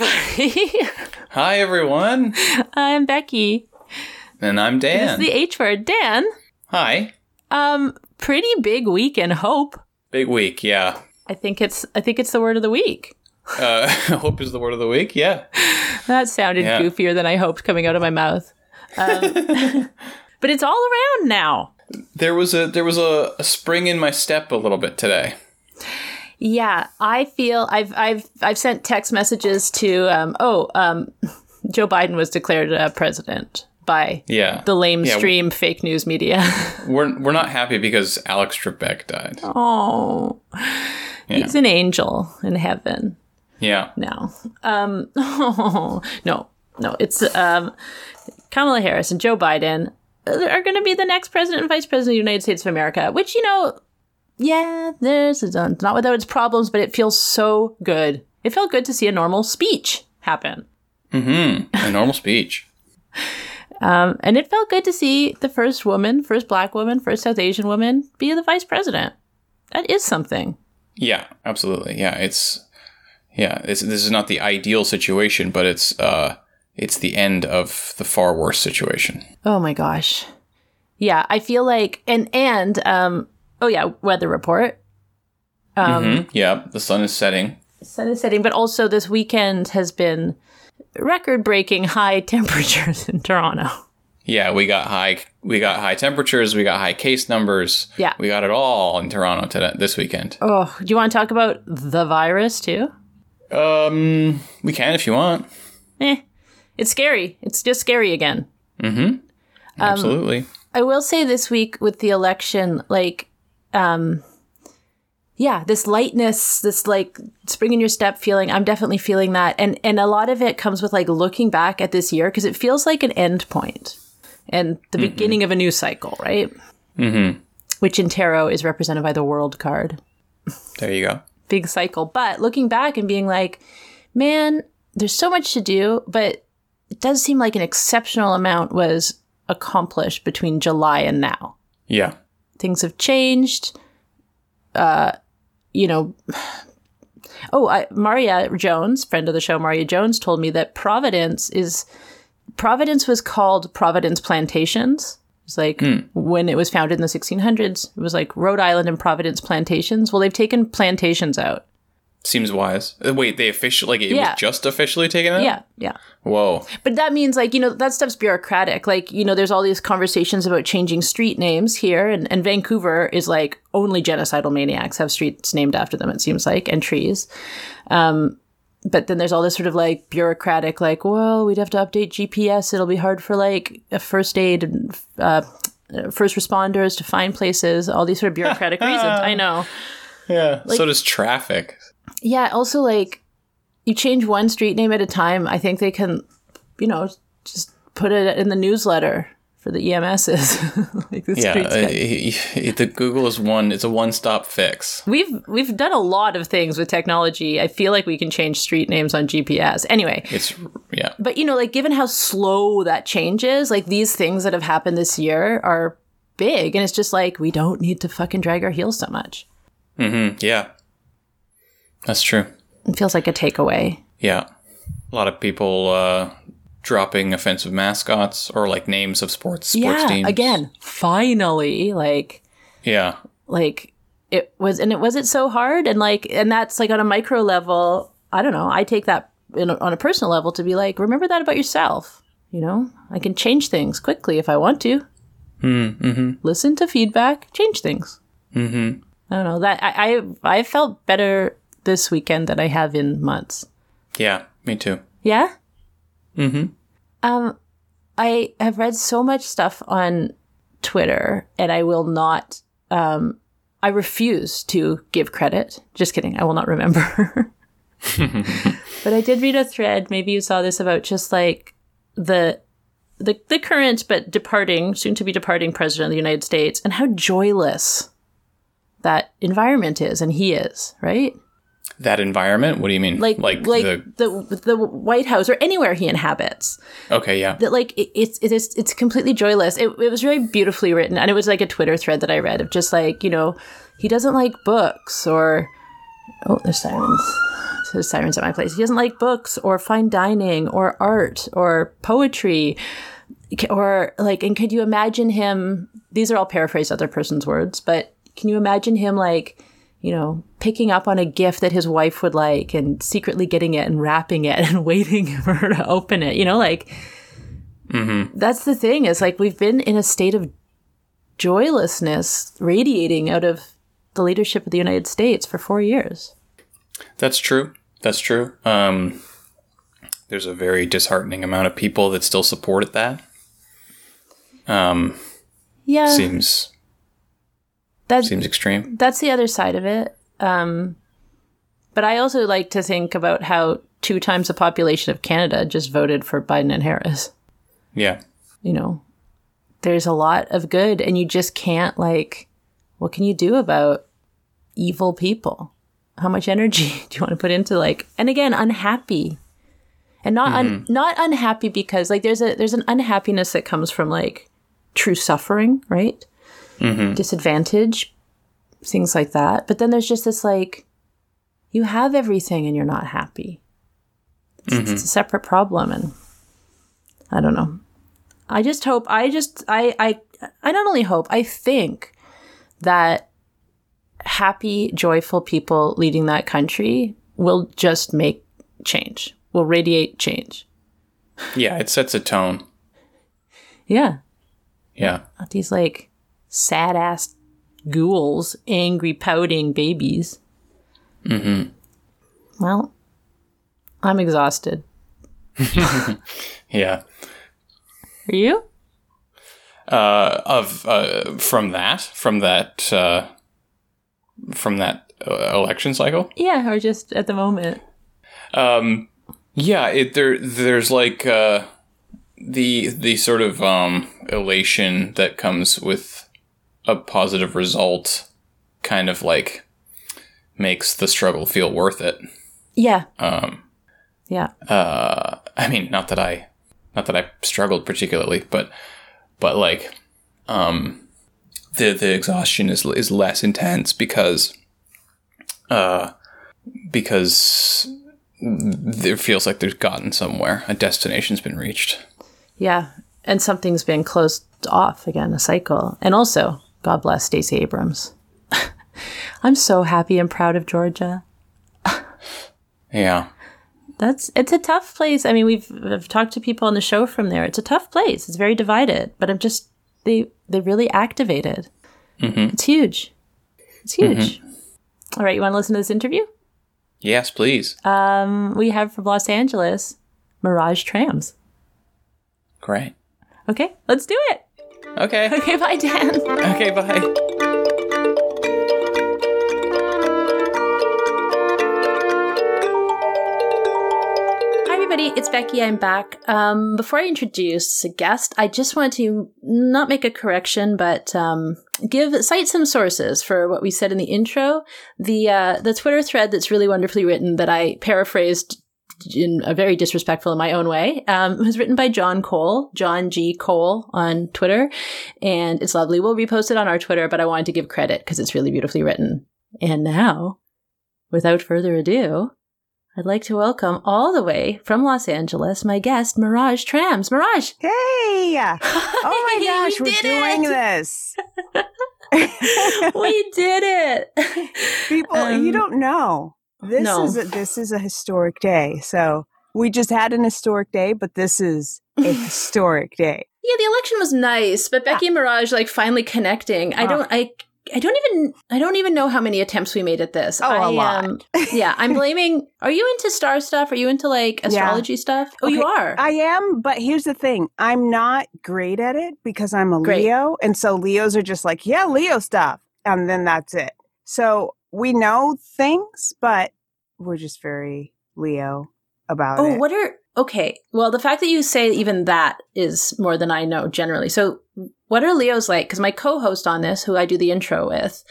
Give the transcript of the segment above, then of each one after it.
everybody. Hi, everyone. I'm Becky. And I'm This Dan. is the H word. Dan, Hi. um, pretty big week in hope. Big week, yeah. I think it's I think it's the word of the week. Uh, hope is the word of the week, yeah. That sounded Yeah. goofier than I hoped coming out of my mouth. Um, but it's all around now. There was a there was a, a spring in my step a little bit today. Yeah, I feel I've I've I've sent text messages to um, oh um, Joe Biden was declared uh, president by Yeah. the Yeah. lamestream fake news media. We're we're not happy because Alex Trebek died. oh, he's an angel in heaven. Yeah. now. Um, no, no, it's um, Kamala Harris and Joe Biden are going to be the next president and vice president of the United States of America. Which you know, yeah, there's it's not without its problems, but it feels so good. It felt good to see a normal speech happen, Mm-hmm. A normal speech. um, and it felt good to see the first woman, first Black woman, first South Asian woman be the vice president. That is something. Yeah, absolutely. Yeah, it's yeah, it's, this is not the ideal situation, but it's uh it's the end of the far worse situation. Oh my gosh. Yeah, I feel like and and um oh yeah, weather report. Um Mhm. Yeah, the sun is setting. sun is setting, but also this weekend has been record breaking high temperatures in Toronto. Yeah, we got high we got high temperatures, we got high case numbers. Yeah. We got it all in Toronto today this weekend. Oh, do you want to talk about the virus too? Um we can if you want. Eh. It's scary. It's just scary again. Um, Absolutely. I will say this week with the election, like, um, yeah, this lightness, this like spring in your step feeling. I'm definitely feeling that, and and a lot of it comes with like looking back at this year because it feels like an end point and the beginning of a new cycle, right? Mm-hmm. Which in tarot is represented by the World card, There you go. big cycle. But looking back and being like, man, there's so much to do, but it does seem like an exceptional amount was accomplished between July and now Yeah. Things have changed. Uh, you know, oh, I, Maria Jones, friend of the show, Maria Jones, told me that Providence is Providence was called Providence Plantations. It's like when it was founded in the 1600s, it was like Rhode Island and Providence Plantations. Well, they've taken plantations out. Seems wise. Uh, Wait, they officially like it Yeah. was just officially taken out? Yeah, yeah. Whoa. But that means like, you know, that stuff's bureaucratic. Like, you know, there's all these conversations about changing street names here and, and Vancouver is like only genocidal maniacs have streets named after them, it seems like, and trees. Um, but then there's all this sort of like bureaucratic, like, well, we'd have to update GPS. It'll be hard for like a first aid and uh, first responders to find places. All these sort of bureaucratic reasons. I know. Yeah. so does traffic. Yeah. Also, like, you change one street name at a time. I think they can, you know, just put it in the newsletter for the EMSs. like the Yeah, uh, got- y- y- the Google is one. It's a one-stop fix. we've we've done a lot of things with technology. I feel like we can change street names on GPS. Anyway, It's yeah, but you know, like given how slow that change is, like these things that have happened this year are big, and it's just like we don't need to fucking drag our heels so much. mm-hmm. yeah. That's true. It feels like a takeaway. Yeah, a lot of people uh, dropping offensive mascots or like names of sports sports yeah, teams. again, finally, like Yeah, like it was and it was it so hard and like and that's like on a micro level i don't know i take that in a, on a personal level to be like remember that about yourself you know i can change things quickly if i want to mm-hmm. listen to feedback change things mm-hmm. i don't know that I, I i felt better this weekend that i have in months. Yeah. Me too. yeah? Mm-hmm. Um i have read so much stuff on twitter and i will not um i refuse to give credit. Just kidding. I will not remember. But i did read a thread maybe you saw this about just like the the, the current but departing soon to be departing president of the united states and how joyless that environment is and he is right That environment. What do you mean? like like, like the the, the White House or anywhere he inhabits. okay, yeah, That like it, it's it is it's completely joyless. It, it was very beautifully written, and it was like a Twitter thread that I read of just like you know he doesn't like books or oh there's sirens. to Sirens at My Place. He doesn't like books or fine dining or art or poetry or like, and could you imagine him? These are all paraphrased other person's words, but can you imagine him like, you know, picking up on a gift that his wife would like and secretly getting it and wrapping it and waiting for her to open it? You know, like, mm-hmm. that's the thing is like we've been in a state of joylessness radiating out of the leadership of the United States for four years. That's true. That's true. Um, there's a very disheartening amount of people that still supported that. Um, yeah, seems that seems extreme. That's the other side of it. Um, but I also like to think about how two times the population of Canada just voted for Biden and Harris. Yeah, you know, there's a lot of good, and you just can't like. What can you do about evil people? How much energy do you want to put into like? And again, unhappy and not mm-hmm. un- not unhappy because like there's a there's an unhappiness that comes from like true suffering, right? Mm-hmm. Disadvantage, things like that. But then there's just this like, you have everything and you're not happy. It's, mm-hmm. it's a separate problem, and I don't know. I just hope. I just. I. I. I not only hope. I think that happy, joyful people leading that country will just make change. Will radiate change. Yeah, it sets a tone. Yeah. Yeah. Not these like sad ass ghouls, angry, pouting babies. Mm-hmm. Well, I'm exhausted. yeah. Are you? Uh, of uh, from that, from that, uh, from that uh, election cycle. Yeah, or just at the moment. Um, yeah, it there. There's like uh, the the sort of um, elation that comes with a positive result, kind of like makes the struggle feel worth it. Yeah. Um. Yeah. Uh. I mean, not that I, not that I struggled particularly, but, but like, um, the the exhaustion is is less intense because, uh, because it feels like there's gotten somewhere. A destination's been reached. Yeah. And something's been closed off again, a cycle. And also, God bless Stacey Abrams. I'm so happy and proud of Georgia. yeah. That's it's a tough place. I mean, we've I've talked to people on the show from there. It's a tough place. It's very divided, but I'm just they they really activated. Mm-hmm. It's huge. It's huge. Mm-hmm. All right, you want to listen to this interview? Yes, please. Um, we have from Los Angeles, Mirage Thrams. Great. Okay, let's do it. Okay. Okay, bye, Dan. Okay, bye. Hi everybody, it's Becky. I'm back. Um, before I introduce a guest, I just want to not make a correction, but um, give cite some sources for what we said in the intro. The uh, the Twitter thread that's really wonderfully written that I paraphrased in a very disrespectful in my own way. Um, it was written by John Cole, John G. Cole on Twitter, and it's lovely. We'll repost it on our Twitter, but I wanted to give credit because it's really beautifully written. And now, without further ado, I'd like to welcome all the way from Los Angeles my guest, Mirage Thrams. Mirage! Hey! Oh my gosh, we are doing this. we did it. People, um, you don't know. This no. is a, this is a historic day. So we just had an historic day, but this is a historic day. Yeah, the election was nice, but Becky and Mirage like finally connecting. I don't. I I don't even I don't even know how many attempts we made at this. Oh, I, a lot. Um, yeah, I'm blaming. Are you into star stuff? Are you into like astrology yeah. stuff? Oh, okay, you are. I am, but here's the thing: I'm not great at it because I'm a great. Leo, and so Leos are just like, yeah, Leo stuff, and then that's it. So we know things, but we're just very Leo about oh, it. Oh, what are okay? Well, the fact that you say even that is more than I know generally. So, what are Leos like? Because my co-host on this, who I do the intro with,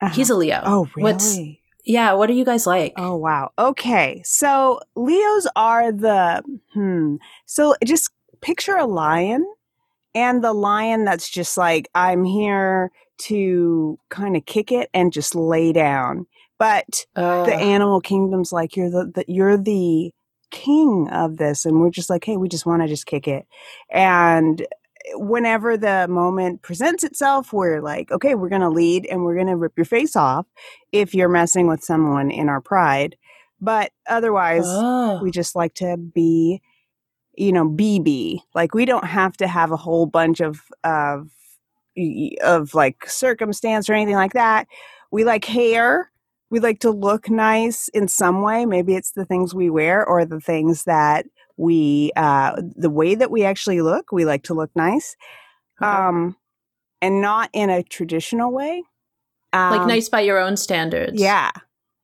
uh-huh. he's a Leo. Oh, really? What's, yeah. What are you guys like? Oh, wow. Okay. So Leos are the hmm. So just picture a lion, and the lion that's just like I'm here to kind of kick it and just lay down But uh. the animal kingdom's like you're the, the you're the king of this and we're just like hey we just want to just kick it and whenever the moment presents itself we're like okay we're going to lead and we're going to rip your face off if you're messing with someone in our pride but otherwise oh. we just like to be you know bb like we don't have to have a whole bunch of of of like circumstance or anything like that we like hair we like to look nice in some way. Maybe it's the things we wear or the things that we, uh, the way that we actually look. We like to look nice, um, and not in a traditional way. Um, like nice by your own standards. Yeah,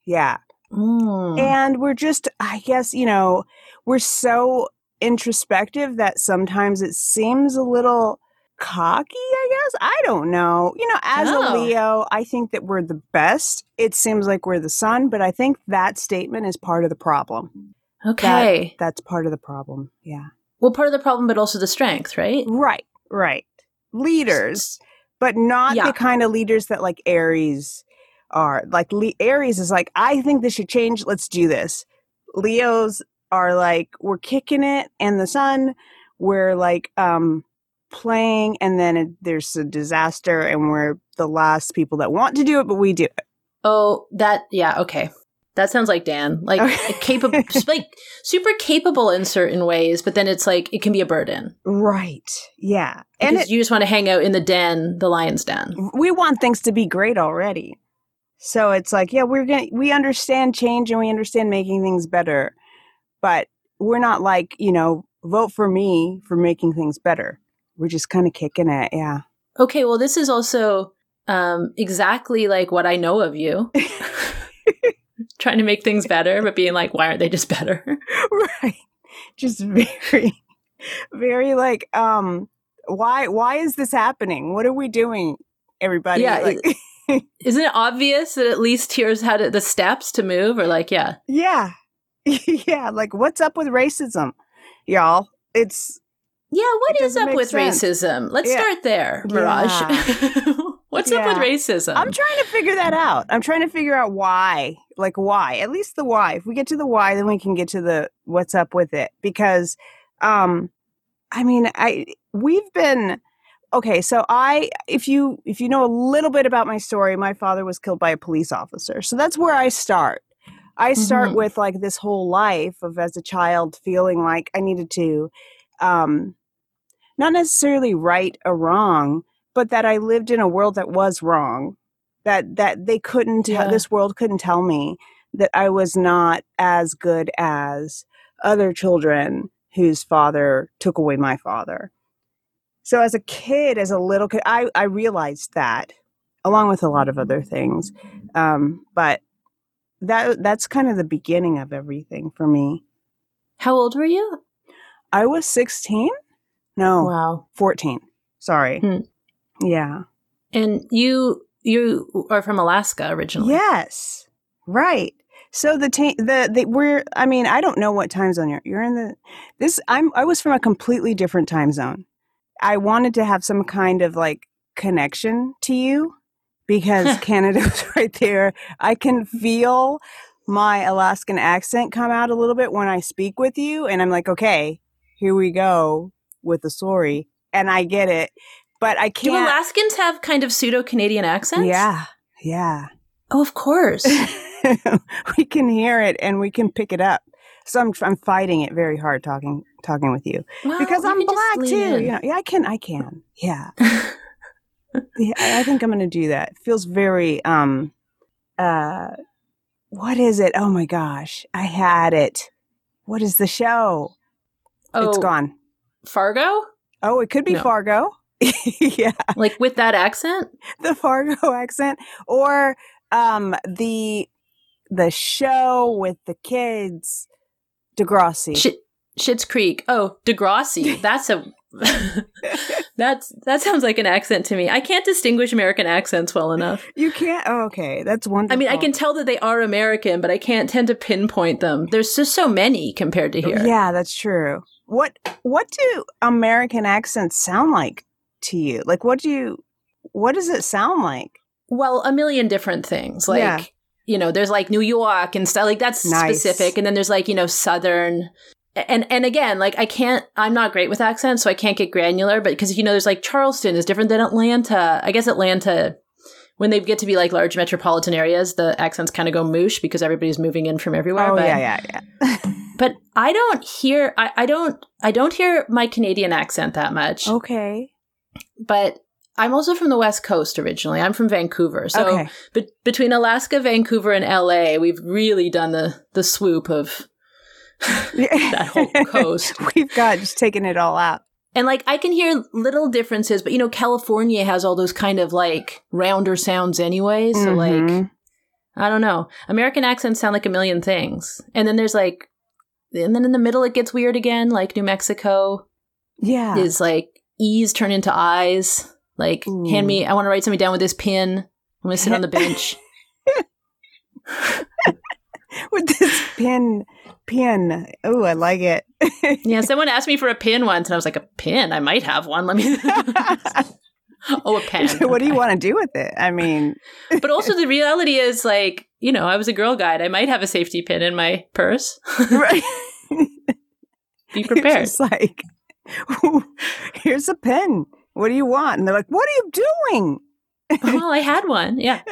yeah. Mm. And we're just, I guess, you know, we're so introspective that sometimes it seems a little cocky, I guess. I don't know. You know, as oh. a Leo, I think that we're the best. It seems like we're the sun, but I think that statement is part of the problem. Okay. That, that's part of the problem. Yeah. Well, part of the problem, but also the strength, right? Right, right. Leaders, but not yeah. the kind of leaders that like Aries are. Like Le- Aries is like, I think this should change. Let's do this. Leos are like, we're kicking it, and the sun, we're like, um, playing and then it, there's a disaster and we're the last people that want to do it but we do it. Oh that yeah okay. That sounds like dan. Like okay. capable like super capable in certain ways but then it's like it can be a burden. Right yeah. Because and it, you just want to hang out in the den the lion's den. We want things to be great already. So it's like yeah we're gonna we understand change and we understand making things better but we're not like you know vote for me for making things better we're just kind of kicking it. Yeah. Okay. Well, this is also um, exactly like what I know of you. Trying to make things better, but being like, why aren't they just better? right. Just very, very like, um, why, why is this happening? What are we doing, everybody? Yeah. Like, isn't it obvious that at least here's how to, the steps to move or like, yeah. Yeah. yeah. Like, what's up with racism, y'all? It's, yeah, what is up with sense. racism? Let's yeah. start there, Mirage. Yeah. What's yeah. up with racism? I'm trying to figure that out. I'm trying to figure out why. Like why? At least the why. If we get to the why, then we can get to the what's up with it. Because um I mean, I we've been okay, so I if you if you know a little bit about my story, my father was killed by a police officer. So that's where I start. I start mm-hmm. with like this whole life of as a child feeling like I needed to um not necessarily right or wrong, but that I lived in a world that was wrong. That that they couldn't yeah. this world couldn't tell me that I was not as good as other children whose father took away my father. So as a kid, as a little kid, I, I realized that, along with a lot of other things. Um, but that that's kind of the beginning of everything for me. How old were you? I was 16. No. Wow. 14. Sorry. Hmm. Yeah. And you you are from Alaska originally. Yes. Right. So the ta- the the we're I mean, I don't know what time zone you're. You're in the this I'm I was from a completely different time zone. I wanted to have some kind of like connection to you because Canada's right there. I can feel my Alaskan accent come out a little bit when I speak with you and I'm like, "Okay, here we go with the story, and I get it, but I can't. Do Alaskans have kind of pseudo Canadian accents? Yeah, yeah. Oh, of course. we can hear it and we can pick it up. So I'm, I'm fighting it very hard talking talking with you because I'm black too. You know, yeah, I can, I can, yeah. yeah I think I'm going to do that. It feels very um, uh, what is it? Oh my gosh, I had it. What is the show? Oh, it's gone. Fargo? Oh, it could be no. Fargo. yeah. Like with that accent? The Fargo accent or um the the show with the kids Degrassi. Sh- Schitt's Creek. Oh, Degrassi. That's a That's that sounds like an accent to me. I can't distinguish American accents well enough. You can't. Oh, okay, that's wonderful. I mean, I can tell that they are American, but I can't tend to pinpoint them. There's just so many compared to here. Yeah, that's true. What what do American accents sound like to you? Like what do you what does it sound like? Well, a million different things. Like yeah. you know, there's like New York and stuff like that's nice. specific. And then there's like, you know, Southern. And and again, like I can't I'm not great with accents, so I can't get granular, but because you know, there's like Charleston is different than Atlanta. I guess Atlanta when they get to be like large metropolitan areas, the accents kind of go moosh because everybody's moving in from everywhere. Oh but, yeah, yeah, yeah. but I don't hear I, I don't I don't hear my Canadian accent that much. Okay. But I'm also from the West Coast originally. I'm from Vancouver. So okay. be- between Alaska, Vancouver, and LA, we've really done the the swoop of that whole coast. we've got just taken it all out. And like I can hear little differences, but you know, California has all those kind of like rounder sounds anyway. So mm-hmm. like I don't know. American accents sound like a million things. And then there's like and then in the middle it gets weird again, like New Mexico. Yeah. Is like E's turn into I's. Like, Ooh. hand me, I want to write something down with this pin. I'm to sit on the bench. with this pin, pin. Oh, I like it. yeah, someone asked me for a pin once, and I was like, a pin? I might have one. Let me. oh, a pen. what do you want to do with it? I mean, but also the reality is like, you know, I was a girl guide. I might have a safety pin in my purse. right. Be prepared. It's like, here's a pin. What do you want? And they're like, What are you doing? Oh, well, I had one. Yeah.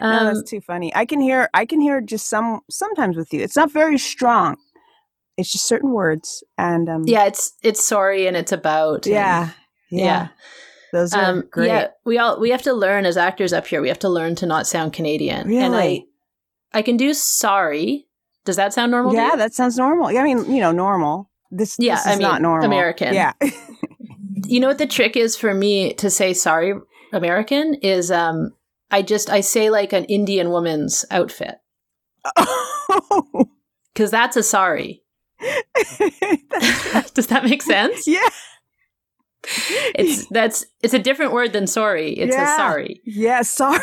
Um, no, that's too funny. I can hear I can hear just some sometimes with you. It's not very strong. It's just certain words and um Yeah, it's it's sorry and it's about Yeah. And, yeah. yeah. Those are um, great. Yeah, we all we have to learn as actors up here. We have to learn to not sound Canadian. Really? And I I can do sorry. Does that sound normal? Yeah, that sounds normal. I mean, you know, normal. This, yeah, this is I mean, not normal. American. Yeah. you know what the trick is for me to say sorry American is um I just I say like an Indian woman's outfit. Cuz that's a sorry. Does that make sense? Yeah. It's that's it's a different word than sorry. It's yeah. a sorry. Yeah, sorry.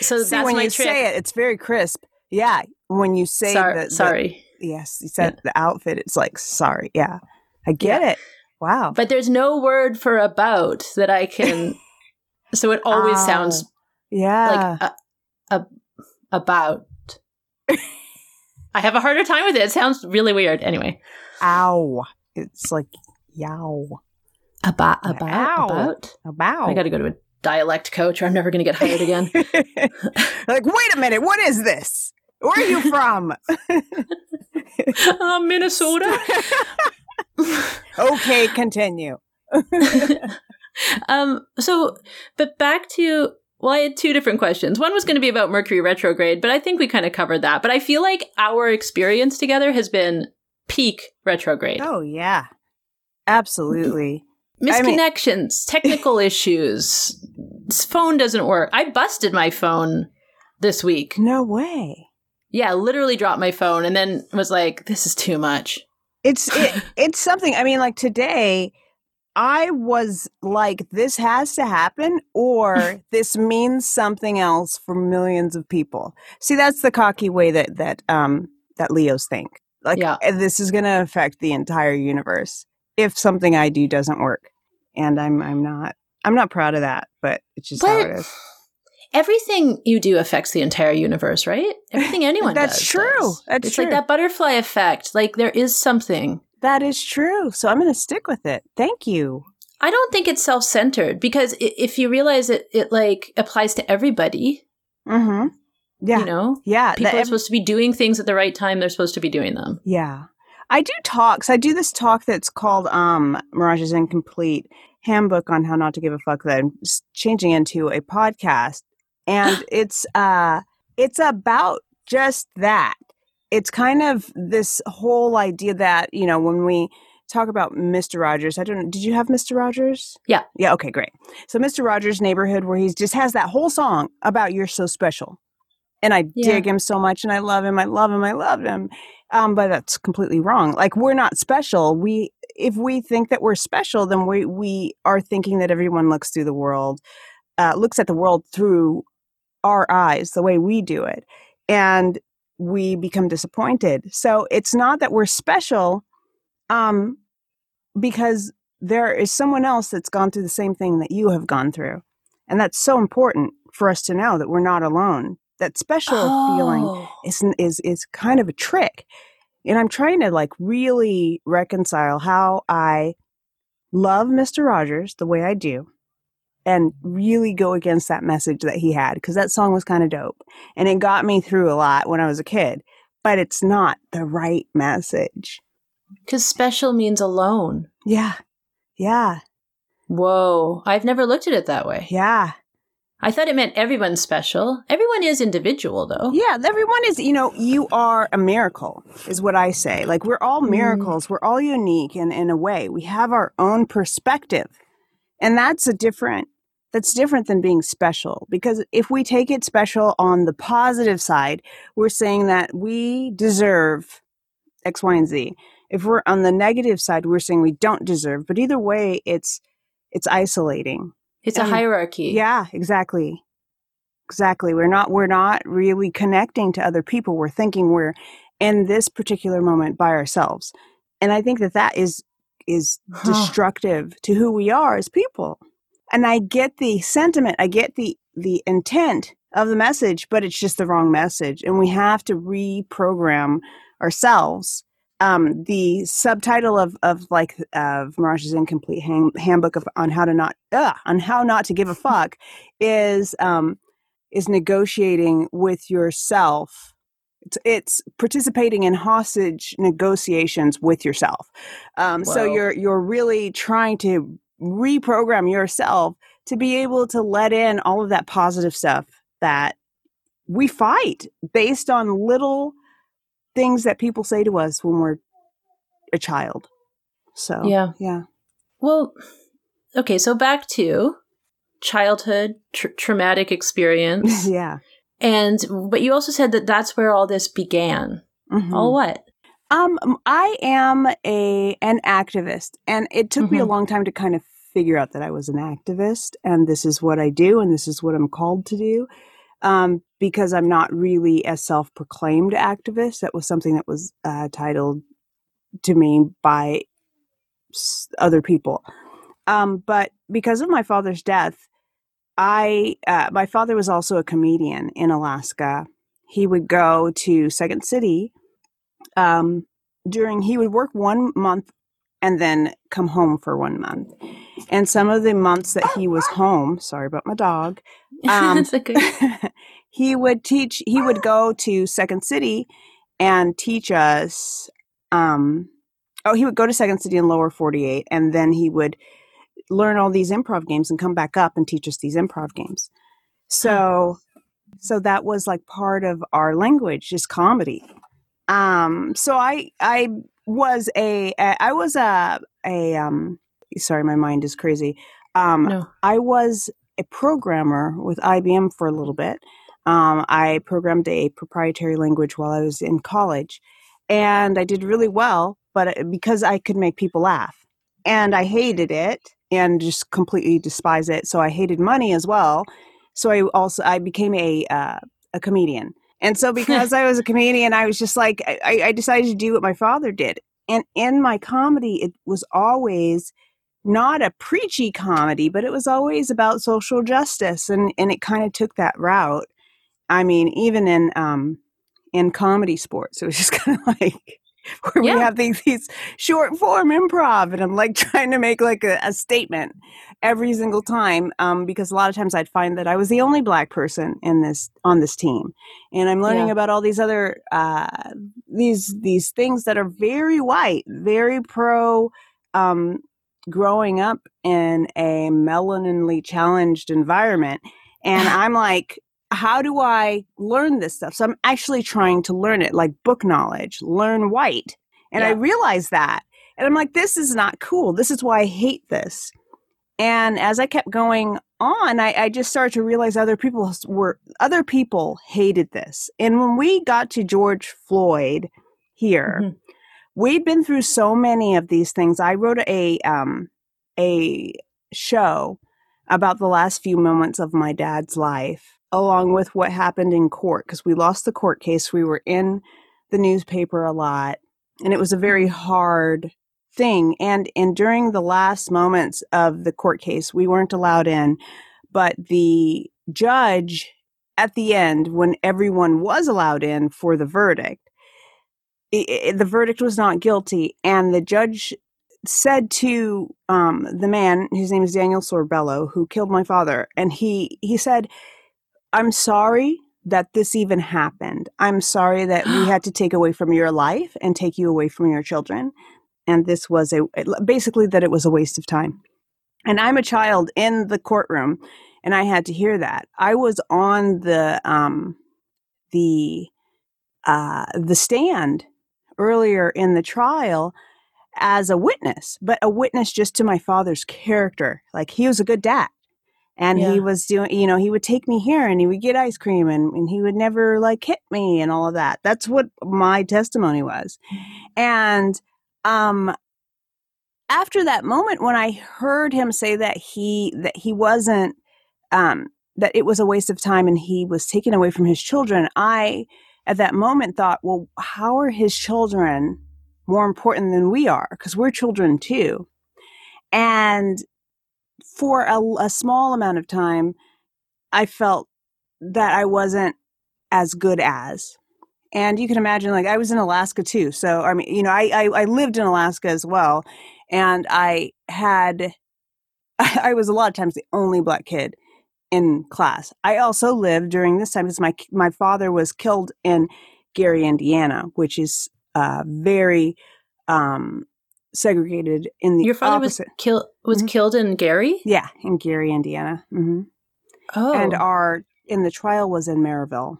So See, that's when my you trick. say it, it's very crisp. Yeah, when you say Sor- the, the, sorry. Yes, you said yeah. the outfit. It's like sorry. Yeah, I get yeah. it. Wow. But there's no word for about that I can. so it always oh, sounds yeah like a, a, about. I have a harder time with it. It sounds really weird. Anyway. Ow. It's like yow. About about Ow. about about. I got to go to a dialect coach, or I'm never going to get hired again. like, wait a minute, what is this? Where are you from? uh, Minnesota okay, continue. um, so, but back to well, I had two different questions. One was going to be about Mercury retrograde, but I think we kind of covered that. But I feel like our experience together has been peak retrograde. Oh yeah, absolutely. Misconnections, I mean- technical issues. Phone doesn't work. I busted my phone this week. No way. Yeah, literally dropped my phone and then was like, "This is too much." It's it, it's something. I mean, like today, I was like, this has to happen, or this means something else for millions of people. See, that's the cocky way that that um that Leos think. Like, yeah. Eh, this is going to affect the entire universe if something I do doesn't work, and I'm I'm not I'm not proud of that, but it's just but, how it is everything you do affects the entire universe, right? Everything anyone That's does. true. Does. That's it's true. It's like that butterfly effect. Like there is something. That is true. So I'm going to stick with it. Thank you. I don't think it's self-centered because if you realize it, it like applies to everybody. Mm-hmm. Yeah. You know? Yeah. People are supposed to be doing things at the right time. They're supposed to be doing them. Yeah. I do talks. I do this talk that's called um, Mirage's Incomplete Handbook on How Not to Give a Fuck that I'm changing into a podcast and it's uh it's about just that it's kind of this whole idea that you know when we talk about mr rogers i don't know did you have mr rogers? Yeah. Yeah okay great. So mr rogers neighborhood where he just has that whole song about you're so special and i yeah. dig him so much and i love him i love him i love him um, but that's completely wrong. Like we're not special. We if we think that we're special then we we are thinking that everyone looks through the world uh, looks at the world through our eyes the way we do it. And we become disappointed so it's not that we're special um because there is someone else that's gone through the same thing that you have gone through and that's so important for us to know that we're not alone that special oh. feeling is is is kind of a trick. And I'm trying to like really reconcile how I love Mr. Rogers the way I do and really go against that message that he had because that song was kind of dope and it got me through a lot when I was a kid, but it's not the right message. Because special means alone. Yeah. Yeah. Whoa. I've never looked at it that way. Yeah. I thought it meant everyone's special. Everyone is individual, though. Yeah, everyone is, you know, you are a miracle, is what I say. Like, we're all mm. miracles. Mm. We're all unique in, in a way. We have our own perspective. And that's a different, that's different than being special. Because if we take it special on the positive side, we're saying that we deserve X, Y, and Z. If we're on the negative side, we're saying we don't deserve. But either way, it's, it's isolating it's and, a hierarchy. Yeah, exactly. Exactly. We're not we're not really connecting to other people. We're thinking we're in this particular moment by ourselves. And I think that that is is destructive to who we are as people. And I get the sentiment, I get the the intent of the message, but it's just the wrong message and we have to reprogram ourselves um, the subtitle of, of like of Mirage's incomplete hand, handbook of on how to not uh, on how not to give a fuck is um, is negotiating with yourself. It's, it's participating in hostage negotiations with yourself. Um, so you're you're really trying to reprogram yourself to be able to let in all of that positive stuff that we fight based on little things that people say to us when we're a child. So, yeah. Yeah. Well, okay, so back to childhood tr- traumatic experience. yeah. And but you also said that that's where all this began. Mm-hmm. All what? Um I am a an activist and it took mm-hmm. me a mm-hmm. long time to kind of figure out that I was an activist and this is what I do and this is what I'm called to do um, because I'm not really a self proclaimed activist. That was something that was uh, titled to me by other people. Um, but because of my father's death, I uh, my father was also a comedian in Alaska. He would go to Second City um, during he would work one month and then come home for one month. And some of the months that he was home, sorry about my dog, um, he would teach. He would go to Second City and teach us. Um, oh, he would go to Second City in Lower Forty Eight, and then he would learn all these improv games and come back up and teach us these improv games. So, so that was like part of our language, just comedy. Um, so I I was a I was a a um sorry my mind is crazy. Um no. I was a programmer with IBM for a little bit. Um, I programmed a proprietary language while I was in college, and I did really well. But uh, because I could make people laugh, and I hated it and just completely despise it, so I hated money as well. So I also I became a uh, a comedian, and so because I was a comedian, I was just like I, I decided to do what my father did, and in my comedy, it was always not a preachy comedy, but it was always about social justice, and and it kind of took that route. I mean, even in um in ComedySportz, it was just kind of like where yeah. we have these, these short form improv and i'm like trying to make like a, a statement every single time um, because a lot of times i'd find that i was the only black person in this on this team and i'm learning yeah. about all these other uh, these these things that are very white very pro um, growing up in a melaninly challenged environment and i'm like how do I learn this stuff? So I'm actually trying to learn it like book knowledge, learn white. And yeah. I realized that. And I'm like, this is not cool. This is why I hate this. And as I kept going on, I, I just started to realize other people were other people hated this. And when we got to George Floyd here, mm-hmm. we'd been through so many of these things. I wrote a um a show about the last few moments of my dad's life along with what happened in court because we lost the court case. We were in the newspaper a lot, and it was a very hard thing. And and during the last moments of the court case, we weren't allowed in, but the judge at the end, when everyone was allowed in for the verdict, it, it, the verdict was not guilty, and the judge said to um, the man, his name is Daniel Sorbello, who killed my father, and he he said, "I'm sorry that this even happened. I'm sorry that we had to take away from your life and take you away from your children, and this was a basically that it was a waste of time." And I'm a child in the courtroom, and I had to hear that. I was on the um, the uh, the stand earlier in the trial as a witness, but a witness just to my father's character. Like he was a good dad. And yeah. he was doing, you know, he would take me here and he would get ice cream and, and he would never like hit me and all of that. That's what my testimony was. And um after that moment when I heard him say that he that he wasn't um that it was a waste of time and he was taken away from his children, I at that moment thought, well, how are his children more important than we are because we're children too. And for a, a, small amount of time, I felt that I wasn't as good as. And you can imagine, like, I was in Alaska too. So, I mean, you know, I, I, I lived in Alaska as well. And I had, I was a lot of times the only black kid in class. I also lived during this time because my, my father was killed in Gary, Indiana, which is uh, very um, segregated in the your father opposite. was killed was mm-hmm. killed in Gary. Yeah, in Gary, Indiana. Mm-hmm. Oh, and our in the trial was in Merrillville,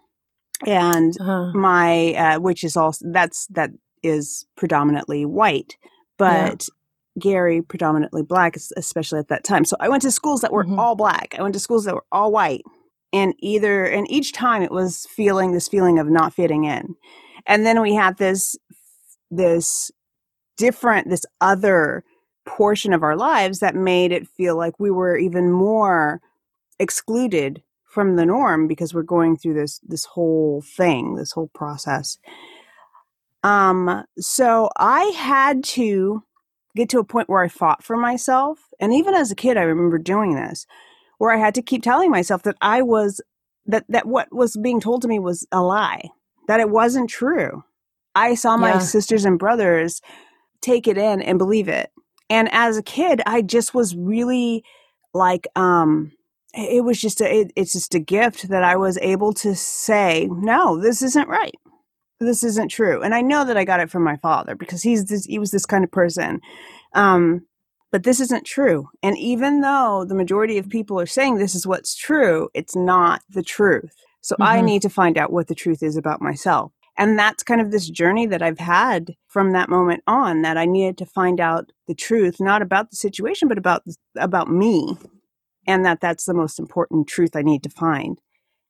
and uh-huh. my uh, which is also that's that is predominantly white, but. Yeah. Gary predominantly black, especially at that time. So I went to schools that were mm-hmm. all black. I went to schools that were all white, and either and each time it was feeling this feeling of not fitting in and then we had this this different this other portion of our lives that made it feel like we were even more excluded from the norm because we're going through this this whole thing this whole process um so i had to get to a point where i fought for myself and even as a kid i remember doing this where i had to keep telling myself that i was that that what was being told to me was a lie that it wasn't true. I saw my yeah. sisters and brothers take it in and believe it. And as a kid, I just was really like, um, it was just a, it, it's just a gift that I was able to say, no, this isn't right. This isn't true. And I know that I got it from my father because he's this, he was this kind of person. Um, but this isn't true. And even though the majority of people are saying this is what's true, it's not the truth. So mm-hmm. I need to find out what the truth is about myself. And that's kind of this journey that I've had from that moment on that I needed to find out the truth, not about the situation, but about, about me. And that that's the most important truth I need to find.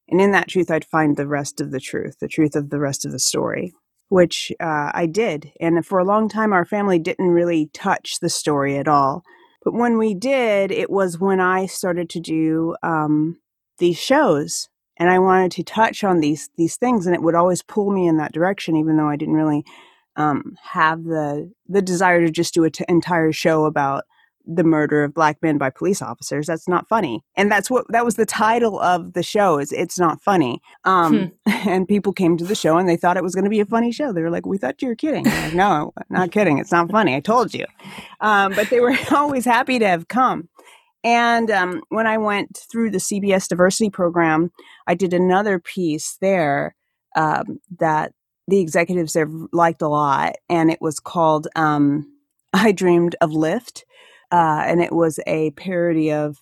And in that truth, I'd find the rest of the truth, the truth of the rest of the story, which uh, I did. And for a long time, our family didn't really touch the story at all. But when we did, it was when I started to do um, these shows and I wanted to touch on these these things, and it would always pull me in that direction, even though I didn't really um, have the the desire to just do an t- entire show about the murder of black men by police officers. That's not funny, and that's what that was the title of the show. Is it's not funny. Um, hmm. And people came to the show and they thought it was going to be a funny show. They were like, "We thought you were kidding." Like, no, not kidding. It's not funny. I told you. Um, but they were always happy to have come. And um, when I went through the CBS diversity program, I did another piece there um, that the executives there liked a lot, and it was called um, "I Dreamed of Lift," uh, and it was a parody of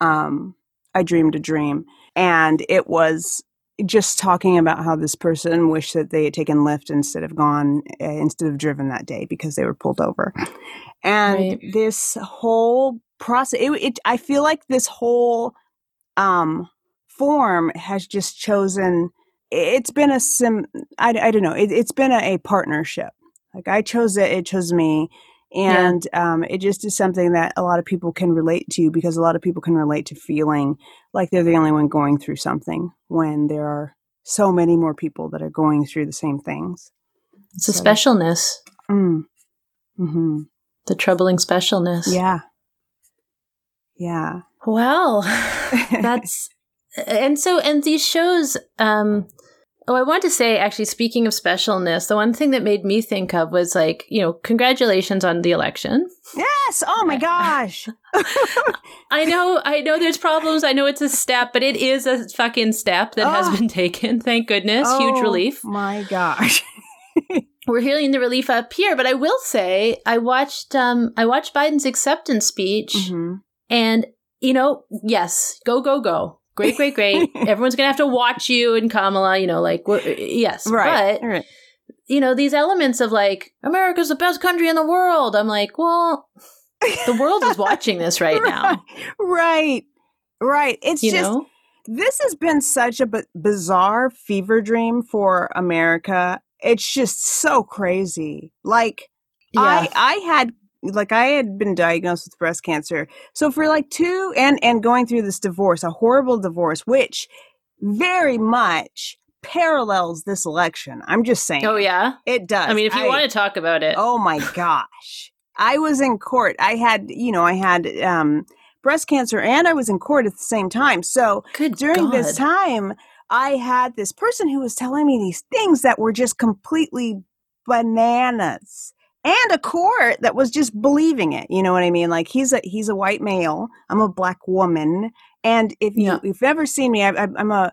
um, "I Dreamed a Dream," and it was just talking about how this person wished that they had taken Lyft instead of gone uh, instead of driven that day because they were pulled over, and right. this whole process it, it, i feel like this whole um form has just chosen it's been a sim i, I don't know it, has been a, a, partnership. Like i chose it it chose me and yeah. um, it just is something that a lot of people can relate to because a lot of people can relate to feeling like they're the only one going through something when there are so many more people that are going through the same things. It's so, a specialness. Mm, mm-hmm. the troubling specialness. Yeah yeah. Well, that's and so and these shows um Oh, I want to say, actually, speaking of specialness, the one thing that made me think of was like, you know, congratulations on the election. Yes. Oh my gosh. I know, I know there's problems. I know it's a step, but it is a fucking step that oh. has been taken. Thank goodness. Oh, Huge relief. My gosh. We're hearing the relief up here, but I will say I watched um I watched Biden's acceptance speech mm-hmm. And you know, yes, go go go great, great, great. Everyone's gonna have to watch you and Kamala. You know, like yes, right. But right. you know these elements of like America's the best country in the world. I'm like, well, the world is watching this right, right now. Right, right. It's you just. Know? This has been such a b- bizarre fever dream for America. It's just so crazy. Like, yeah. I I had like I had been diagnosed with breast cancer. So for like two and and going through this divorce, a horrible divorce, which very much parallels this election. I'm just saying. Oh yeah. It does. I mean, if you I, want to talk about it. Oh my gosh. I was in court. I had, you know, I had um breast cancer and I was in court at the same time. So Good during God. this time, I had this person who was telling me these things that were just completely bananas and a court that was just believing it. You know what I mean? Like he's a he's a white male. I'm a black woman, and if you yeah. you've ever seen me, I, am a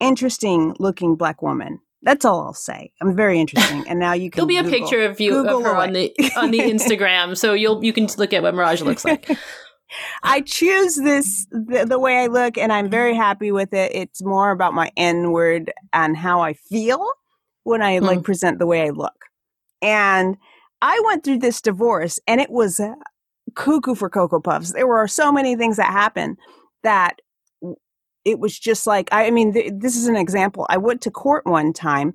interesting looking black woman. That's all I'll say. I'm very interesting, and now you can. There'll be Google, a picture of you Google of her away. on the on the Instagram, so you'll you can look at what Mirage looks like. I choose this the, the, way I look, and I'm very happy with it. It's more about my N word and how I feel when I mm. like present the way I look, and I went through this divorce and it was uh, cuckoo for Cocoa Puffs. There were so many things that happened that it was just like, I mean, th- this is an example. I went to court one time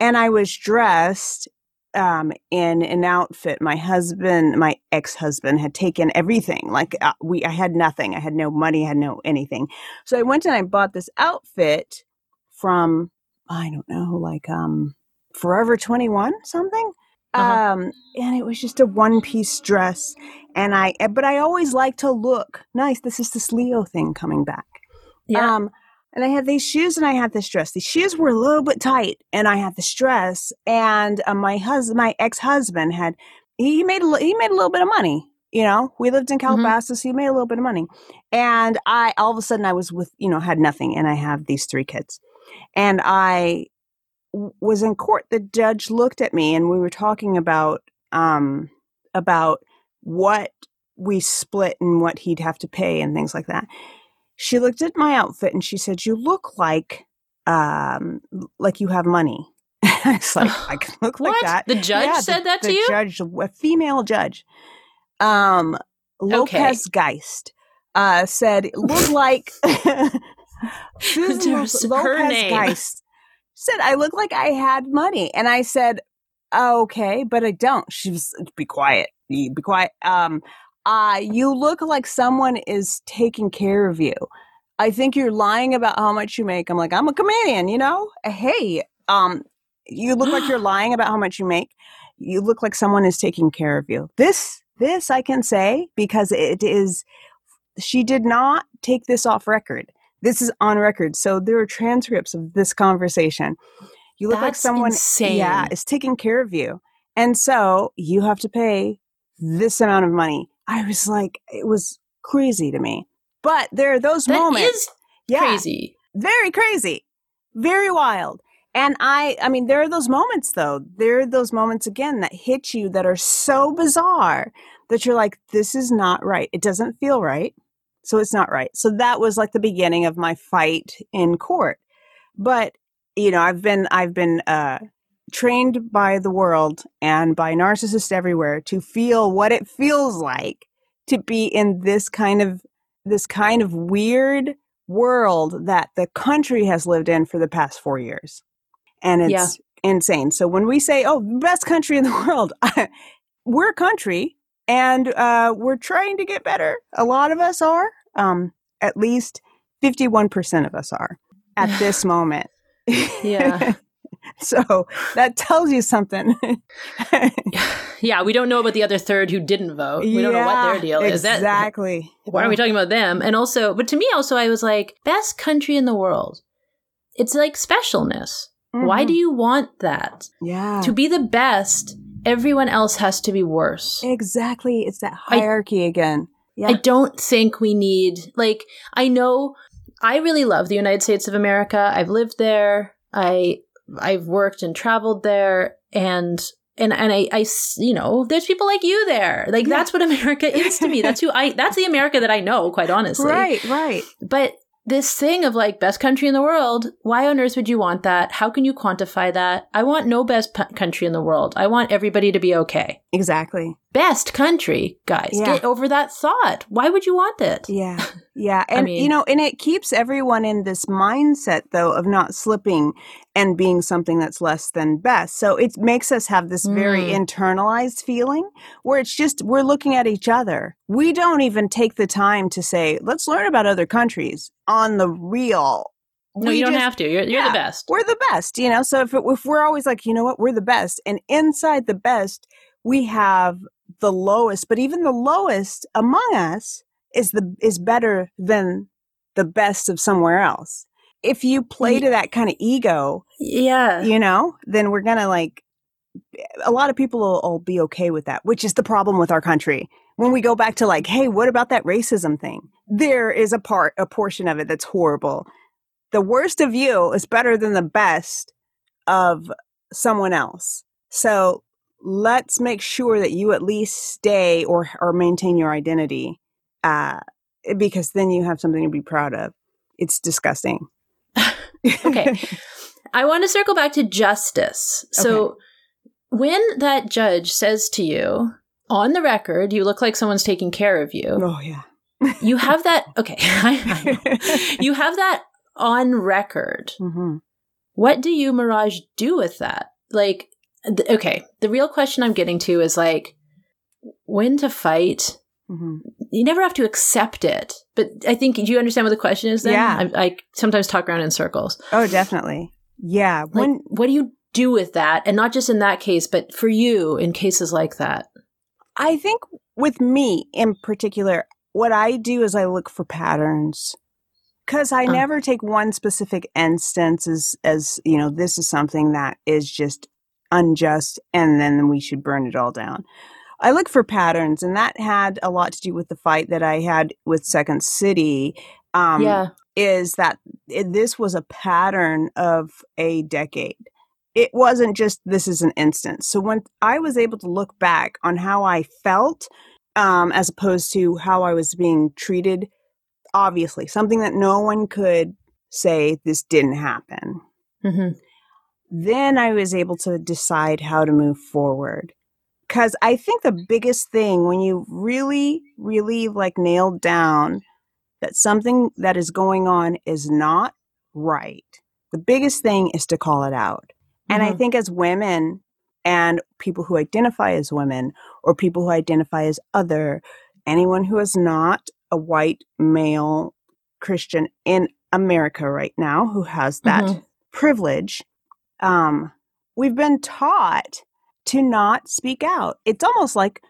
and I was dressed um, in an outfit. My husband, my ex husband, had taken everything. Like uh, we, I had nothing. I had no money. I had no anything. So I went and I bought this outfit from I don't know, like um, Forever Twenty One something. Uh-huh. Um, and it was just a one piece dress. And I, eh, but I always like to look nice. This is this Leo thing coming back. Yeah. Um, and I had these shoes and I had this dress. These shoes were a little bit tight and I had this dress. And uh, my husband, my ex husband had, he made, a, he made a little bit of money. You know, we lived in mm-hmm. Calabasas. Mm-hmm. He made a little bit of money. And I, all of a sudden I was with, you know, had nothing and I have these three kids. And I was in court, the judge looked at me and we were talking about um, about what we split and what he'd have to pay and things like that. She looked at my outfit and she said, "You look like um, like you have money." I was like, "I can look like that." The judge yeah, said the, that to the you. Judge, a female judge, um, Lopez okay. Geist, uh, said, "Look like." Susan Lopez Geist said I looked like I had money. And I said, okay, but I don't. She was, be quiet. Be quiet. Um, uh, you look like someone is taking care of you. I think you're lying about how much you make. I'm like, I'm a comedian, you know? Hey, um, you look like you're lying about how much you make. You look like someone is taking care of you. This, this I can say because it is, she did not take this off record. This is on record. So there are transcripts of this conversation. You look That's like someone insane. yeah, is taking care of you. And so you have to pay this amount of money. I was like, it was crazy to me. But there are those that moments. yeah, crazy. Very crazy. Very wild. And I I mean there are those moments though. There are those moments again that hit you that are so bizarre that you're like this is not right. It doesn't feel right. So it's not right. So that was like the beginning of my fight in court. But, you know, I've been, I've been, uh, trained by the world and by narcissists everywhere to feel what it feels like to be in this kind of, this kind of weird world that the country has lived in for the past four years. And it's yeah. insane. So when we say, oh, best country in the world, we're a country and uh, we're trying to get better. A lot of us are. Um, at least 51% of us are at this moment. yeah. So that tells you something. yeah, we don't know about the other third who didn't vote. We don't know what their deal is. Exactly. why are we talking about them? And also, but to me, also, I was like, best country in the world. It's like specialness. Mm-hmm. Why do you want that? Yeah. To be the best, everyone else has to be worse. Exactly. It's that hierarchy I, again. Yeah. I don't think we need, like, I know I really love the United States of America. I've lived there. I I've worked and traveled there and and and I, I you know there's people like you there like yeah. that's what america is to me that's who i that's the america that i know quite honestly right right but this thing of like best country in the world why on earth would you want that? How can you quantify that? I want no best p- country in the world. I want everybody to be okay. Exactly. Best country guys. Yeah. get over that thought. Why would you want it? Yeah. Yeah. And I mean, you know and it keeps everyone in this mindset though of not slipping and being something that's less than best. So it makes us have this very mm. internalized feeling where it's just we're looking at each other. We don't even take the time to say, let's learn about other countries on the real. No, we you don't just, have to. You're, you're yeah, the best. We're the best, you know? So if, it, if we're always like, you know what, we're the best, and inside the best, we have the lowest, but even the lowest among us is the is better than the best of somewhere else if you play to that kind of ego, yeah, you know, then we're gonna like a lot of people will, will, be okay with that, which is the problem with our country. When we go back to like, hey, what about that racism thing? There is a part, a portion of it that's horrible. The worst of you is better than the best of someone else. So let's make sure that you at least stay or or maintain your identity, uh, because then you have something to be proud of. It's disgusting okay. I want to circle back to justice. So okay. when that judge says to you, on the record, you look like someone's taking care of you. Oh, yeah. you have that. Okay. I, I you have that on record. Mm-hmm. What do you, Mirage, do with that? Like, th- okay, the real question I'm getting to is like, when to fight Mm-hmm. You never have to accept it, but I think do you understand what the question is? Then yeah, I, I sometimes talk around in circles. Oh, definitely. Yeah. Like, when what do you do with that, and not just in that case, but for you in cases like that? I think with me in particular, what I do is I look for patterns because I uh. never take one specific instance as as you know this is something that is just unjust, and then we should burn it all down. I look for patterns, and that had a lot to do with the fight that I had with Second City. Um, yeah. Is that it, this was a pattern of a decade. It wasn't just this is an instance. So when I was able to look back on how I felt, um, as opposed to how I was being treated, obviously something that no one could say this didn't happen. Mm-hmm. Then I was able to decide how to move forward because I think the biggest thing when you really, really like nailed down that something that is going on is not right, the biggest thing is to call it out. Mm-hmm. And I mm-hmm. think as women and people who identify as women or people who identify as other, anyone who is not a white male Christian in America right now who has that mm-hmm. privilege, um, we've been taught to not speak out. It's almost like,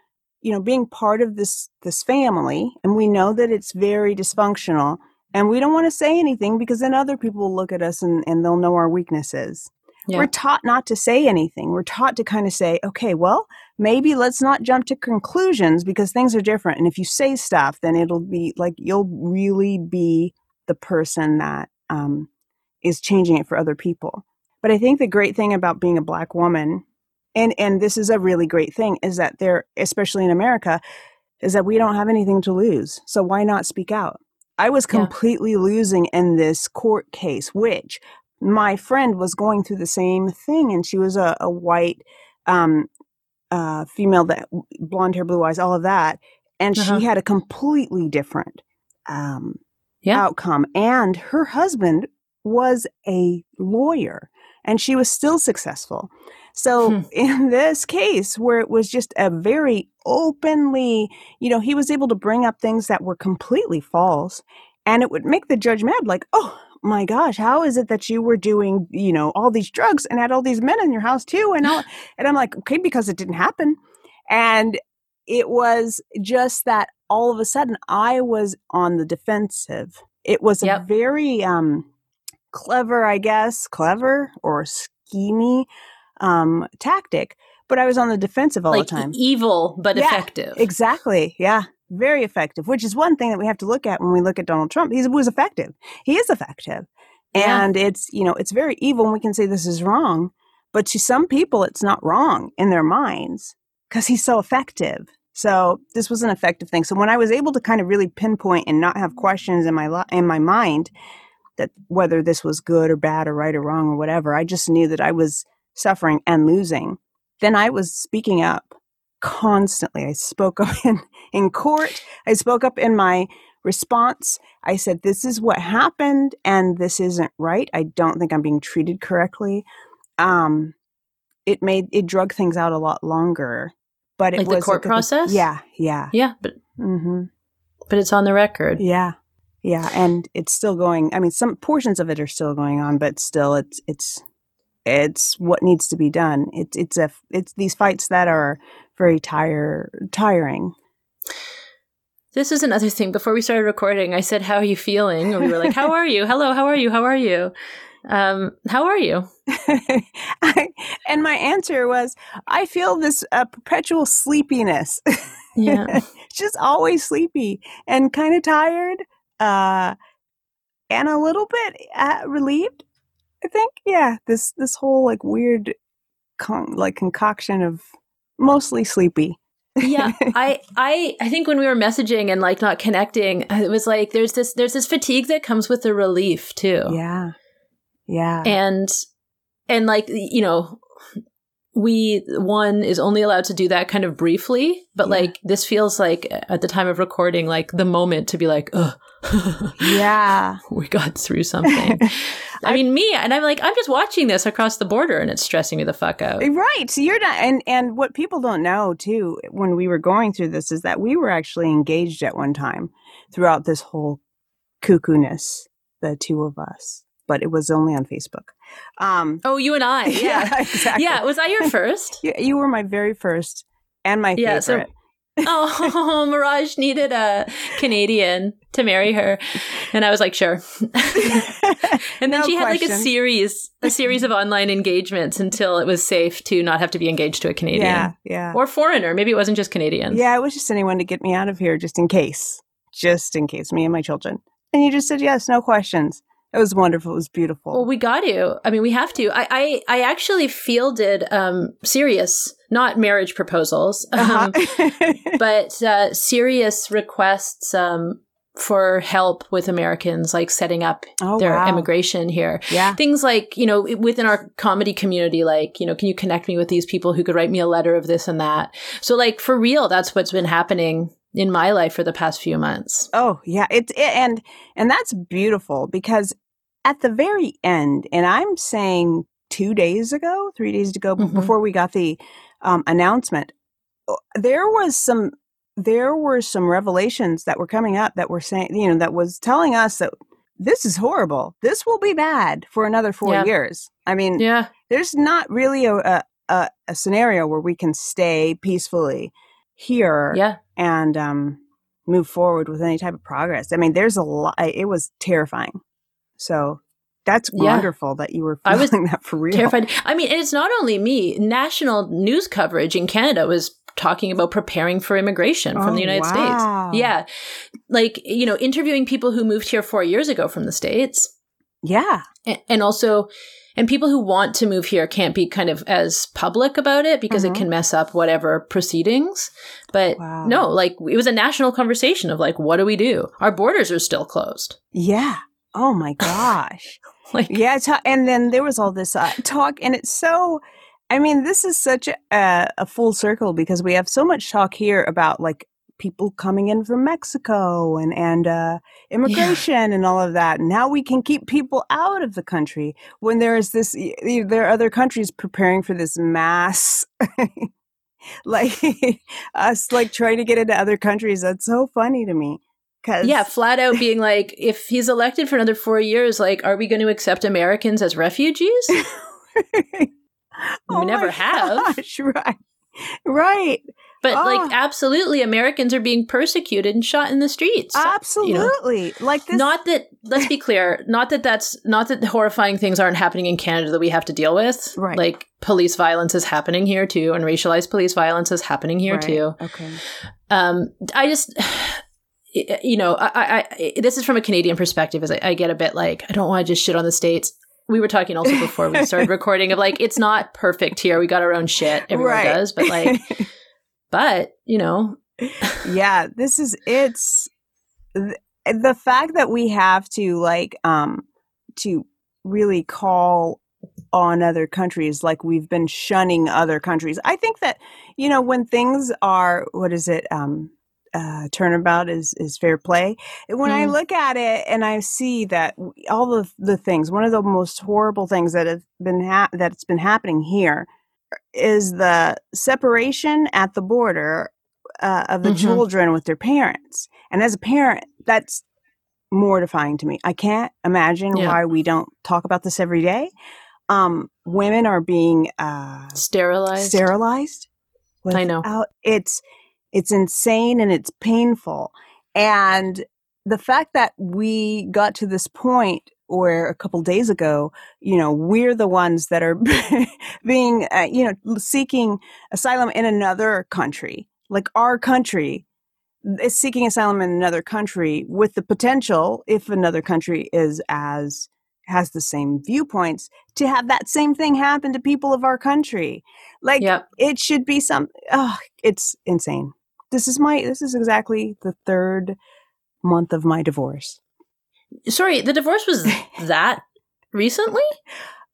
you know, being part of this this family and we know that it's very dysfunctional and we don't want to say anything because then other people will look at us and, and they'll know our weaknesses. Yeah. We're taught not to say anything. We're taught to kind of say, okay, well, maybe let's not jump to conclusions because things are different. And if you say stuff, then it'll be like you'll really be the person that um, is changing it for other people. But I think the great thing about being a black woman and and this is a really great thing is that there especially in america is that we don't have anything to lose so why not speak out i was completely yeah. losing in this court case which my friend was going through the same thing and she was a, a white um, uh, female that blonde hair blue eyes all of that and uh-huh. she had a completely different um, yeah. outcome and her husband was a lawyer and she was still successful so hmm. in this case, where it was just a very openly, you know, he was able to bring up things that were completely false and it would make the judge mad like, oh, my gosh, how is it that you were doing, you know, all these drugs and had all these men in your house too? And all, and I'm like, okay, because it didn't happen. And it was just that all of a sudden I was on the defensive. It was yep. a very um, clever, I guess, clever or schemy um, tactic, but I was on the defensive all like the time. Evil, but yeah, effective. Exactly. Yeah. Very effective, which is one thing that we have to look at when we look at Donald Trump. He was effective. He is effective. Yeah. And it's, you know, it's very evil and we can say this is wrong, but to some people it's not wrong in their minds because he's so effective. So this was an effective thing. So when I was able to kind of really pinpoint and not have questions in my lo- in my mind that whether this was good or bad or right or wrong or whatever, I just knew that I was suffering and losing. Then I was speaking up constantly. I spoke up in, in court. I spoke up in my response. I said, This is what happened and this isn't right. I don't think I'm being treated correctly. Um, it made it drug things out a lot longer. But it like was the court like process? yeah, yeah. Yeah, but mm-hmm. but it's on the record. Yeah. Yeah, and it's still going. I mean, some portions of it are still going on, but still, it's it's it's what needs to be done. It's it's a it's these fights that are very tire tiring. This is another thing. Before we started recording, I said, "How are you feeling?" And we were like, "How are you? Hello, how are you? How are you?" Um, how are you? I, and my answer was, I feel this uh, perpetual sleepiness. Yeah, just always sleepy and kind of tired, uh, and a little bit uh, relieved. I think, yeah, this this whole like weird, con- like concoction of mostly sleepy. yeah, I I I think when we were messaging and like not connecting, it was like there's this there's this fatigue that comes with the relief too. Yeah. Yeah. And and like you know, we one is only allowed to do that kind of briefly, but yeah. like this feels like at the time of recording like the moment to be like, ugh. yeah. we got through something. I, I mean, me, and I'm like, I'm just watching this across the border and it's stressing me the fuck out. Eh, right. So you're not, and, and what people don't know too, when we were going through this is that we were actually engaged at one time throughout this whole cuckoo-ness, the two of us but it was only on Facebook. Um, oh, you and I. Yeah. yeah, exactly. Yeah, was I your first? you, you were my very first and my yeah, favorite. So- oh, Mirage needed a Canadian to marry her, and I was like, sure. and then no she had question. like a series, a series of online engagements until it was safe to not have to be engaged to a Canadian, yeah, yeah, or foreigner. Maybe it wasn't just Canadians. Yeah, it was just anyone to get me out of here, just in case, just in case, me and my children. And you just said yes, no questions. It was wonderful. It was beautiful. Well, we got to. I mean, we have to. I I, I actually fielded um, serious, not marriage proposals, uh-huh. um, but uh, serious requests um, for help with Americans, like setting up oh, their wow. immigration here. Yeah. Things like, you know, within our comedy community, like, you know, can you connect me with these people who could write me a letter of this and that? So, like, for real, that's what's been happening in my life for the past few months. Oh, yeah. It's it, and and that's beautiful because at the very end, and I'm saying 2 days ago, 3 days ago mm-hmm. before we got the um, announcement, there was some there were some revelations that were coming up that were saying, you know, that was telling us that this is horrible. This will be bad for another 4 yeah. years. I mean, yeah. there's not really a, a, a scenario where we can stay peacefully here yeah. and um, move forward with any type of progress. I mean, there's a lot. It was terrifying. So that's yeah. wonderful that you were feeling I was that for real. Terrified. I mean, it's not only me. National news coverage in Canada was talking about preparing for immigration from oh, the United wow. States. Yeah. Like, you know, interviewing people who moved here four years ago from the States. Yeah. And also, and people who want to move here can't be kind of as public about it because mm-hmm. it can mess up whatever proceedings. But wow. no, like it was a national conversation of like, what do we do? Our borders are still closed. Yeah. Oh my gosh. like, yeah. And then there was all this uh, talk, and it's so. I mean, this is such a, a full circle because we have so much talk here about like people coming in from Mexico and and uh, immigration yeah. and all of that. And how we can keep people out of the country when there is this. There are other countries preparing for this mass. like us like trying to get into other countries that's so funny to me Cause yeah, flat out being like, if he's elected for another four years, like, are we going to accept Americans as refugees? oh we never have. Gosh, right. Right. But Oh. like, absolutely, Americans are being persecuted and shot in the streets. Absolutely. Like this Not that. Let's be clear. Not that that's not that the horrifying things aren't happening in Canada that we have to deal with. Right. Like police violence is happening here too, and racialized police violence is happening here Right. too. Okay. Um, I just. You know, I, I, I this is from a Canadian perspective. As I, I get a bit like I don't want to just shit on the states. We were talking also before we started recording of like it's not perfect here. We got our own shit. Everyone Right. does, but like, but you know, yeah, this is it's th- the fact that we have to like um to really call on other countries like we've been shunning other countries. I think that you know when things are what is it um uh, turnabout is is fair play. When I Mm. look at it and I see that all the the things, one of the most horrible things that have been ha- that's been happening here is the separation at the border uh, of the Mhm. children with their parents. And as a parent, that's mortifying to me. I can't imagine Yeah. why we don't talk about this every day. Um, women are being uh, sterilized. sterilized. I know. It's it's insane and it's painful. And the fact that we got to this point where a couple days ago, you know, we're the ones that are being, uh, you know, seeking asylum in another country, like our country is seeking asylum in another country with the potential, if another country is as has the same viewpoints, to have that same thing happen to people of our country. Like Yep. it should be some. Oh, it's insane. This is my. This is exactly the third month of my divorce. Sorry, the divorce was that recently?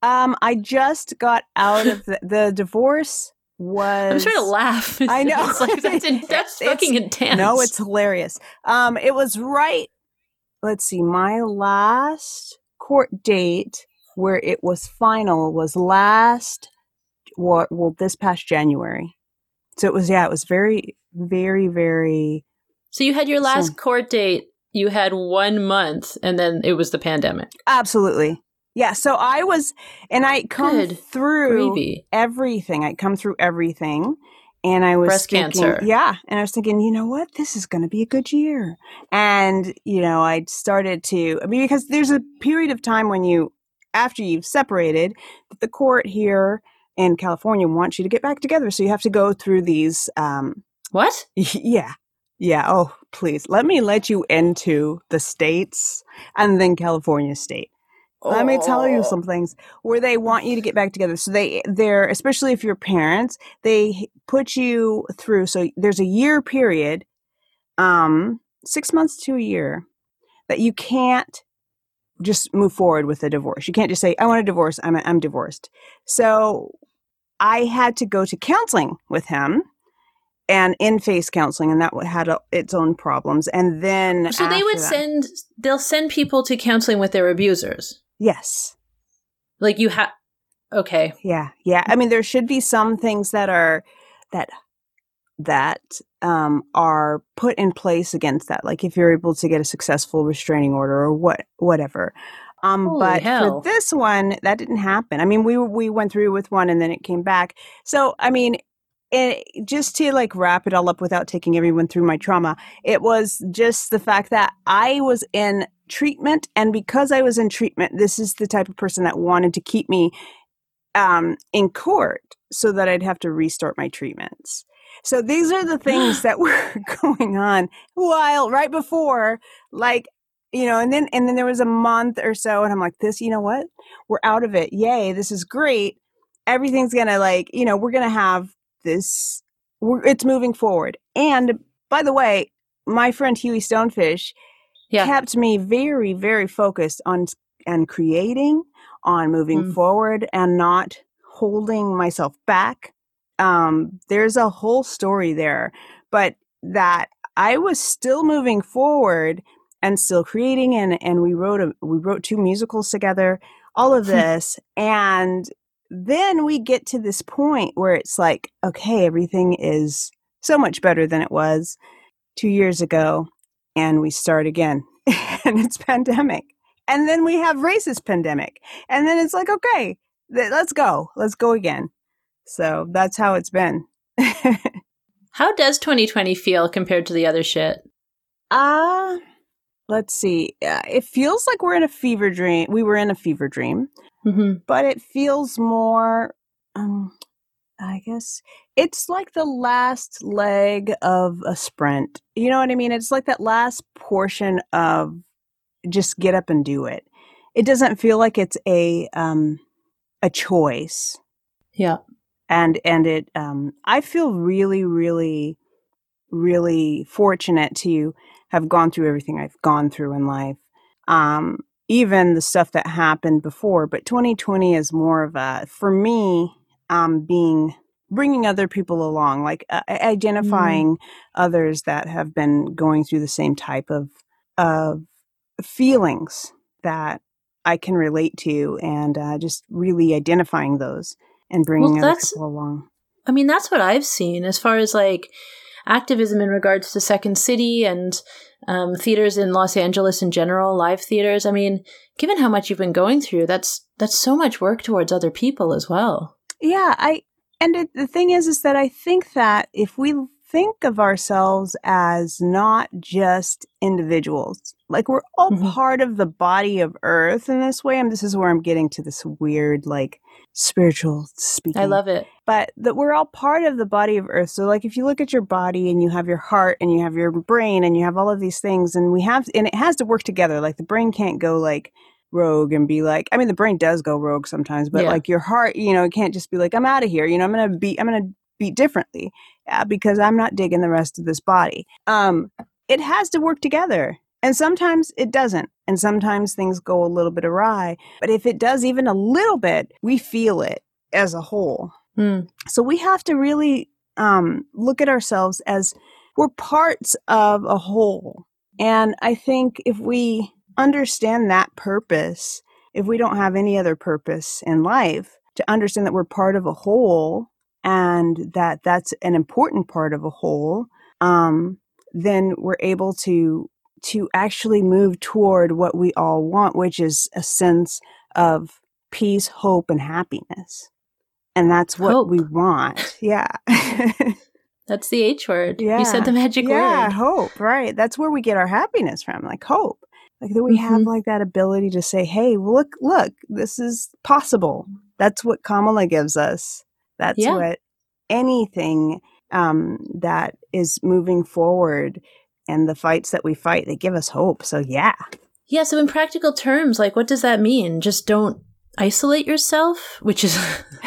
Um, I just got out of the, the divorce. Was I'm trying to laugh. I know. it's like that's, in, that's It's- fucking intense. No, it's hilarious. Um, it was right. Let's see. My last court date where it was final was last. What? Well, this past January. So it was. Yeah, it was very, very, very. so you had your last So- court date. You had one month, and then it was the pandemic. Absolutely. Yeah. So I was, and I come Good through Gravy. everything. I come through everything. And I was Breast thinking, cancer. yeah. And I was thinking, you know what? This is going to be a good year. And, you know, I started to, I mean, because there's a period of time when you, after you've separated, that the court here in California wants you to get back together. So you have to go through these, um, What? yeah. Yeah. Oh, please let me let you into the states and then California state. Let me tell you Oh. some things where they want you to get back together. So they they're especially if you're parents, they put you through so there's a year period um 6 months to a year that you can't just move forward with a divorce. You can't just say I want a divorce. I'm I'm divorced. So I had to go to counseling with him and in-face counseling and that had a, its own problems and then So they would that- send. They'll send people to counseling with their abusers. yes Like you have. Okay. Yeah, yeah. I mean, there should be some things that are that that um, are put in place against that. Like if you're able to get a successful restraining order or what, whatever. Um, Holy but hell. for this one, that didn't happen. I mean, we we went through with one and then it came back. So I mean, it, just to like wrap it all up without taking everyone through my trauma, it was just the fact that I was in treatment, and because I was in treatment, this is the type of person that wanted to keep me um, in court so that I'd have to restart my treatments. So these are the things that were going on while right before, like, you know, and then and then there was a month or so, and I'm like, this, you know what? We're out of it. Yay, this is great. Everything's gonna like, you know, we're gonna have this. It's moving forward. And by the way, my friend Hughie Stone Fish Yeah. kept me very, very focused on and creating, on moving Mm. forward, and not holding myself back. Um, there's a whole story there, but that I was still moving forward and still creating, and and we wrote a we wrote two musicals together. All of this, and then we get to this point where it's like, okay, everything is so much better than it was two years ago and we start again. And it's pandemic. And then we have racist pandemic. And then it's like okay let's go. Let's go again. So that's how it's been. How does 2020 feel compared to the other shit? Uh let's see. Uh, it feels like we're in a fever dream we were in a fever dream mm-hmm. but it feels more um I guess it's like the last leg of a sprint. You know what I mean? It's like that last portion of just get up and do it. It doesn't feel like it's a um a choice. Yeah. And and it um I feel really really really fortunate to have gone through everything I've gone through in life. Um even the stuff that happened before, but 2020 is more of a for me um, being bringing other people along, like uh, mm. identifying mm. others that have been going through the same type of of feelings that I can relate to, and uh, just really identifying those and bringing well, other people along. I mean, that's what I've seen as far as like activism in regards to Second City and um, theaters in Los Angeles in general, live theaters. I mean, given how much you've been going through, that's that's so much work towards other people as well. Yeah, I and it, the thing is is that I think that if we think of ourselves as not just individuals, like we're all mm-hmm. part of the body of earth in this way, and this is where I'm getting to this weird like spiritual speaking. I love it. But that we're all part of the body of earth. So like if you look at your body and you have your heart and you have your brain and you have all of these things and we have and it has to work together. Like the brain can't go like rogue and be like i mean the brain does go rogue sometimes but yeah. like your heart you know it can't just be like i'm out of here you know i'm gonna be i'm gonna beat differently because i'm not digging the rest of this body. Um it has to work together and sometimes it doesn't and sometimes things go a little bit awry but if it does even a little bit we feel it as a whole. Mm. so we have to really um look at ourselves as we're parts of a whole. And i think if we understand that purpose, if we don't have any other purpose in life, to understand that we're part of a whole and that that's an important part of a whole, um, then we're able to to actually move toward what we all want, which is a sense of peace, hope, and happiness. And that's what hope. we want. Yeah. that's the H word. Yeah. You said the magic yeah, word. Yeah, hope, right. That's where we get our happiness from, like hope. Like that we mm-hmm. have like that ability to say, "Hey, look, look, this is possible." That's what Kamala gives us. That's yeah. what anything um, that is moving forward and the fights that we fight, they give us hope. So yeah. Yeah, so in practical terms, like what does that mean? Just don't isolate yourself, which is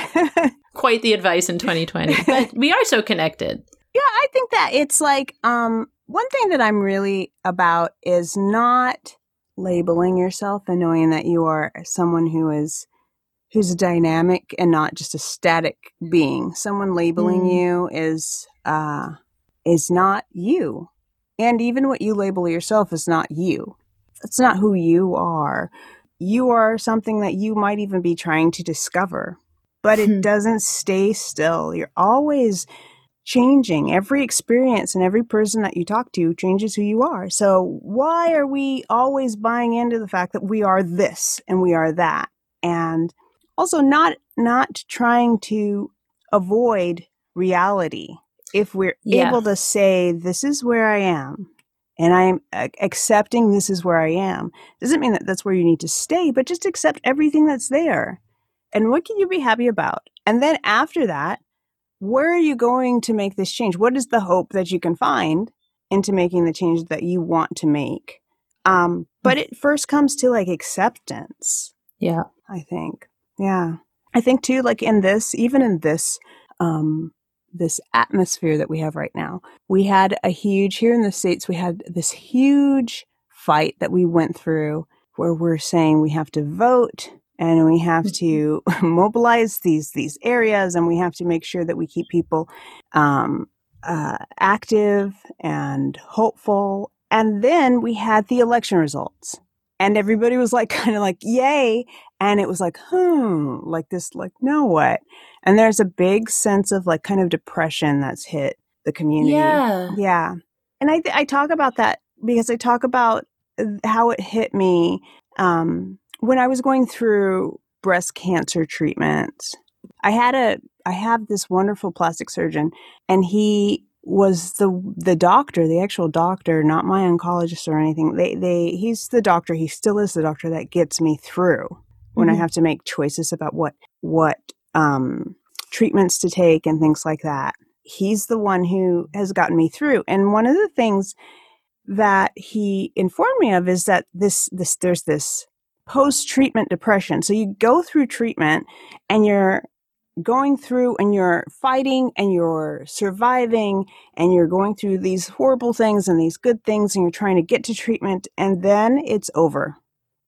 quite the advice in 2020. But we are so connected. Yeah, I think that it's like um one thing that I'm really about is not labeling yourself and knowing that you are someone who is who's a dynamic and not just a static being. Someone labeling mm. you is uh is not you. And even what you label yourself is not you. That's not who you are. You are something that you might even be trying to discover. But it hmm. doesn't stay still. You're always changing. Every experience and every person that you talk to changes who you are. So why are we always buying into the fact that we are this and we are that? And also not not trying to avoid reality. If we're yeah. able to say this is where I am and I'm accepting this is where I am, doesn't mean that that's where you need to stay, but just accept everything that's there. And what can you be happy about? And then after that, where are you going to make this change? What is the hope that you can find into making the change that you want to make? Um, but it first comes to like acceptance. Yeah. I think. Yeah. I think too, like in this, even in this, um, this atmosphere that we have right now, we had a huge, here in the States, we had this huge fight that we went through where we're saying we have to vote and we have to mobilize these these areas and we have to make sure that we keep people um, uh, active and hopeful. And then we had the election results and everybody was like kind of like yay and it was like hmm like this like now what? And there's a big sense of like kind of depression that's hit the community. Yeah. Yeah. And i th- i talk about that because I talk about how it hit me um, when I was going through breast cancer treatment. I had a I have this wonderful plastic surgeon, and he was the the doctor, the actual doctor, not my oncologist or anything. They they he's the doctor. He still is the doctor that gets me through when mm-hmm. I have to make choices about what what um, treatments to take and things like that. He's the one who has gotten me through. And one of the things that he informed me of is that this this there's this post treatment depression. So you go through treatment and you're going through and you're fighting and you're surviving and you're going through these horrible things and these good things and you're trying to get to treatment and then it's over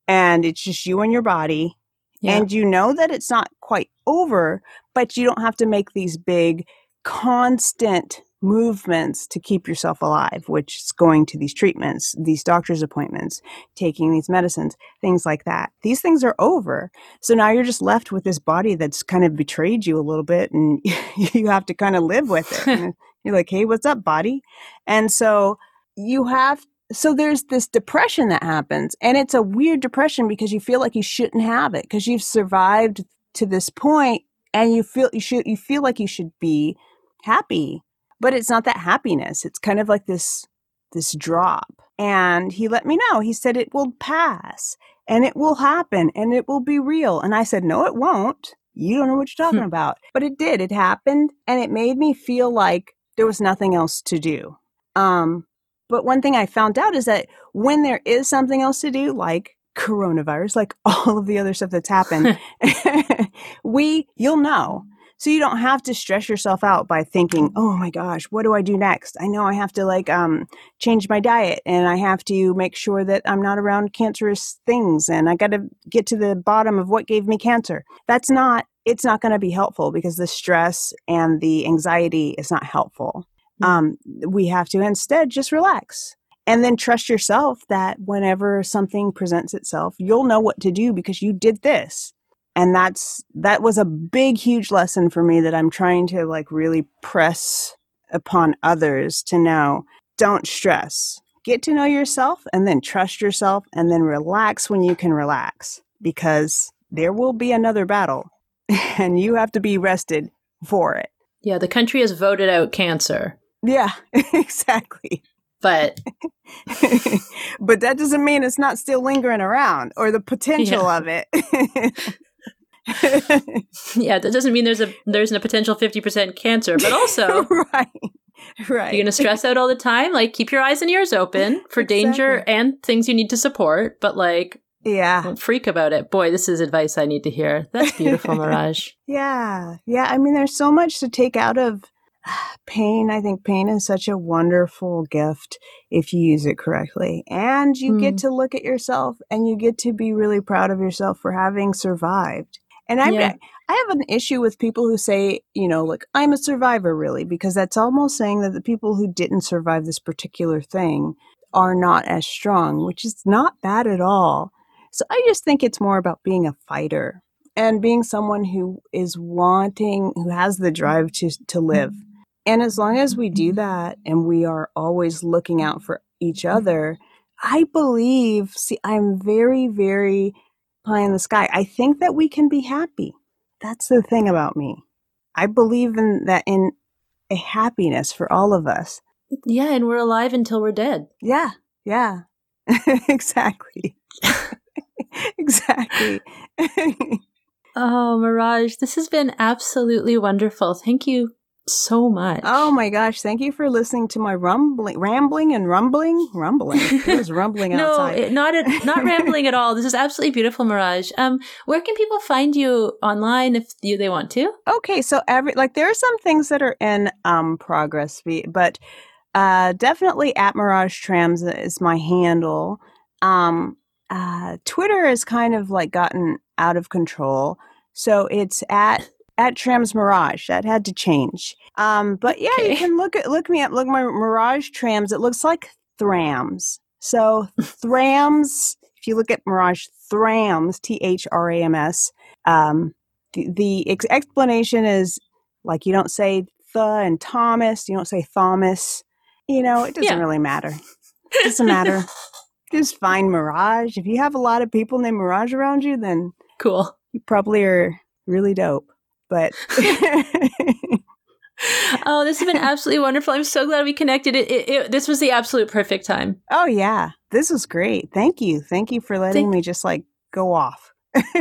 and it's just you and your body yeah. and you know that it's not quite over but you don't have to make these big constant movements to keep yourself alive, which is going to these treatments, these doctor's appointments, taking these medicines, things like that. These things are over. So now you're just left with this body that's kind of betrayed you a little bit and you have to kind of live with it. you're like, hey, what's up, body? And so you have so there's this depression that happens and it's a weird depression because you feel like you shouldn't have it because you've survived to this point and you feel you should you feel like you should be happy but it's not that happiness it's kind of like this this drop. And he let me know he said it will pass and it will happen and it will be real. And i said no it won't. You don't know what you're talking about. But it did it happened and it made me feel like there was nothing else to do. Um but one thing i found out is that when there is something else to do like coronavirus like all of the other stuff that's happened we you'll know so you don't have to stress yourself out by thinking, "Oh my gosh, what do I do next?" I know I have to like um change my diet and I have to make sure that I'm not around cancerous things and I got to get to the bottom of what gave me cancer. That's not it's not going to be helpful because the stress and the anxiety is not helpful. Mm. Um, we have to instead just relax and then trust yourself that whenever something presents itself, you'll know what to do because you did this and that's that was a big huge lesson for me that i'm trying to like really press upon others to know don't stress. Get to know yourself and then trust yourself and then relax when you can relax because there will be another battle and you have to be rested for it. Yeah the country has voted out cancer. Yeah exactly. But but that doesn't mean it's not still lingering around or the potential yeah. of it yeah, that doesn't mean there's a there's a potential fifty percent cancer, but also right. Right. You're going to stress out all the time. Like, keep your eyes and ears open for exactly. danger and things you need to support, but like, yeah. Don't freak about it. Boy, this is advice I need to hear. That's beautiful, Mirage. yeah. Yeah. I mean, there's so much to take out of pain. I think pain is such a wonderful gift if you use it correctly. And you mm. get to look at yourself and you get to be really proud of yourself for having survived. And I, yeah. I have an issue with people who say, you know, like, I'm a survivor, really, because that's almost saying that the people who didn't survive this particular thing are not as strong, which is not bad at all. So I just think it's more about being a fighter and being someone who is wanting, who has the drive to, to live. Mm-hmm. And as long as we do mm-hmm. that and we are always looking out for each mm-hmm. other, I believe, see, I'm very, very pie in the sky. I think that we can be happy. That's the thing about me. I believe in that in a happiness for all of us. Yeah, and we're alive until we're dead. Yeah, yeah. exactly. exactly. oh, Mirage, this has been absolutely wonderful. Thank you so much. Oh my gosh! Thank you for listening to my rumbling, rambling, and rumbling, rumbling. It was rumbling no, outside. It, not a, not rambling at all. This is absolutely beautiful, Mirage. Um, where can people find you online if you, they want to? Okay, so every like there are some things that are in um progress, but uh, definitely at Mirage Thrams is my handle. Um, uh, Twitter has kind of like gotten out of control, so it's at at Thrams Mirage. That had to change. Um, but yeah, okay. you can look at look me up. Look my Mirage Trams. It looks like Thrams. So Thrams. If you look at Mirage Thrams, T H R A M S. Um, the, the ex- explanation is like you don't say the and Thomas. You don't say Thomas. You know, it doesn't yeah. really matter. It Doesn't matter. Just find Mirage. If you have a lot of people named Mirage around you, then cool. You probably are really dope. But oh, this has been absolutely wonderful. I'm so glad we connected. It, it, it, this was the absolute perfect time. Oh yeah, this was great. Thank you. Thank you for letting Thank- me just like go off.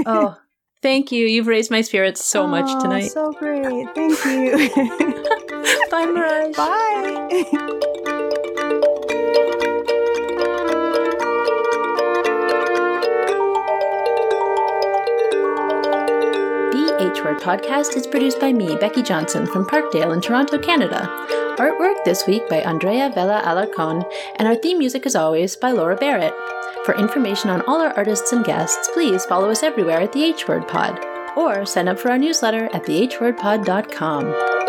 oh, thank you. You've raised my spirits so oh, much tonight. So great. Thank you. Bye, Mirage. Bye. H Word podcast is produced by me, Becky Johnson, from Parkdale in Toronto, Canada. Artwork this week by Andrea Vela Alarcon, and our theme music, as always, by Laura Barrett. For information on all our artists and guests, please follow us everywhere at the H Word Pod, or sign up for our newsletter at thehwordpod.com.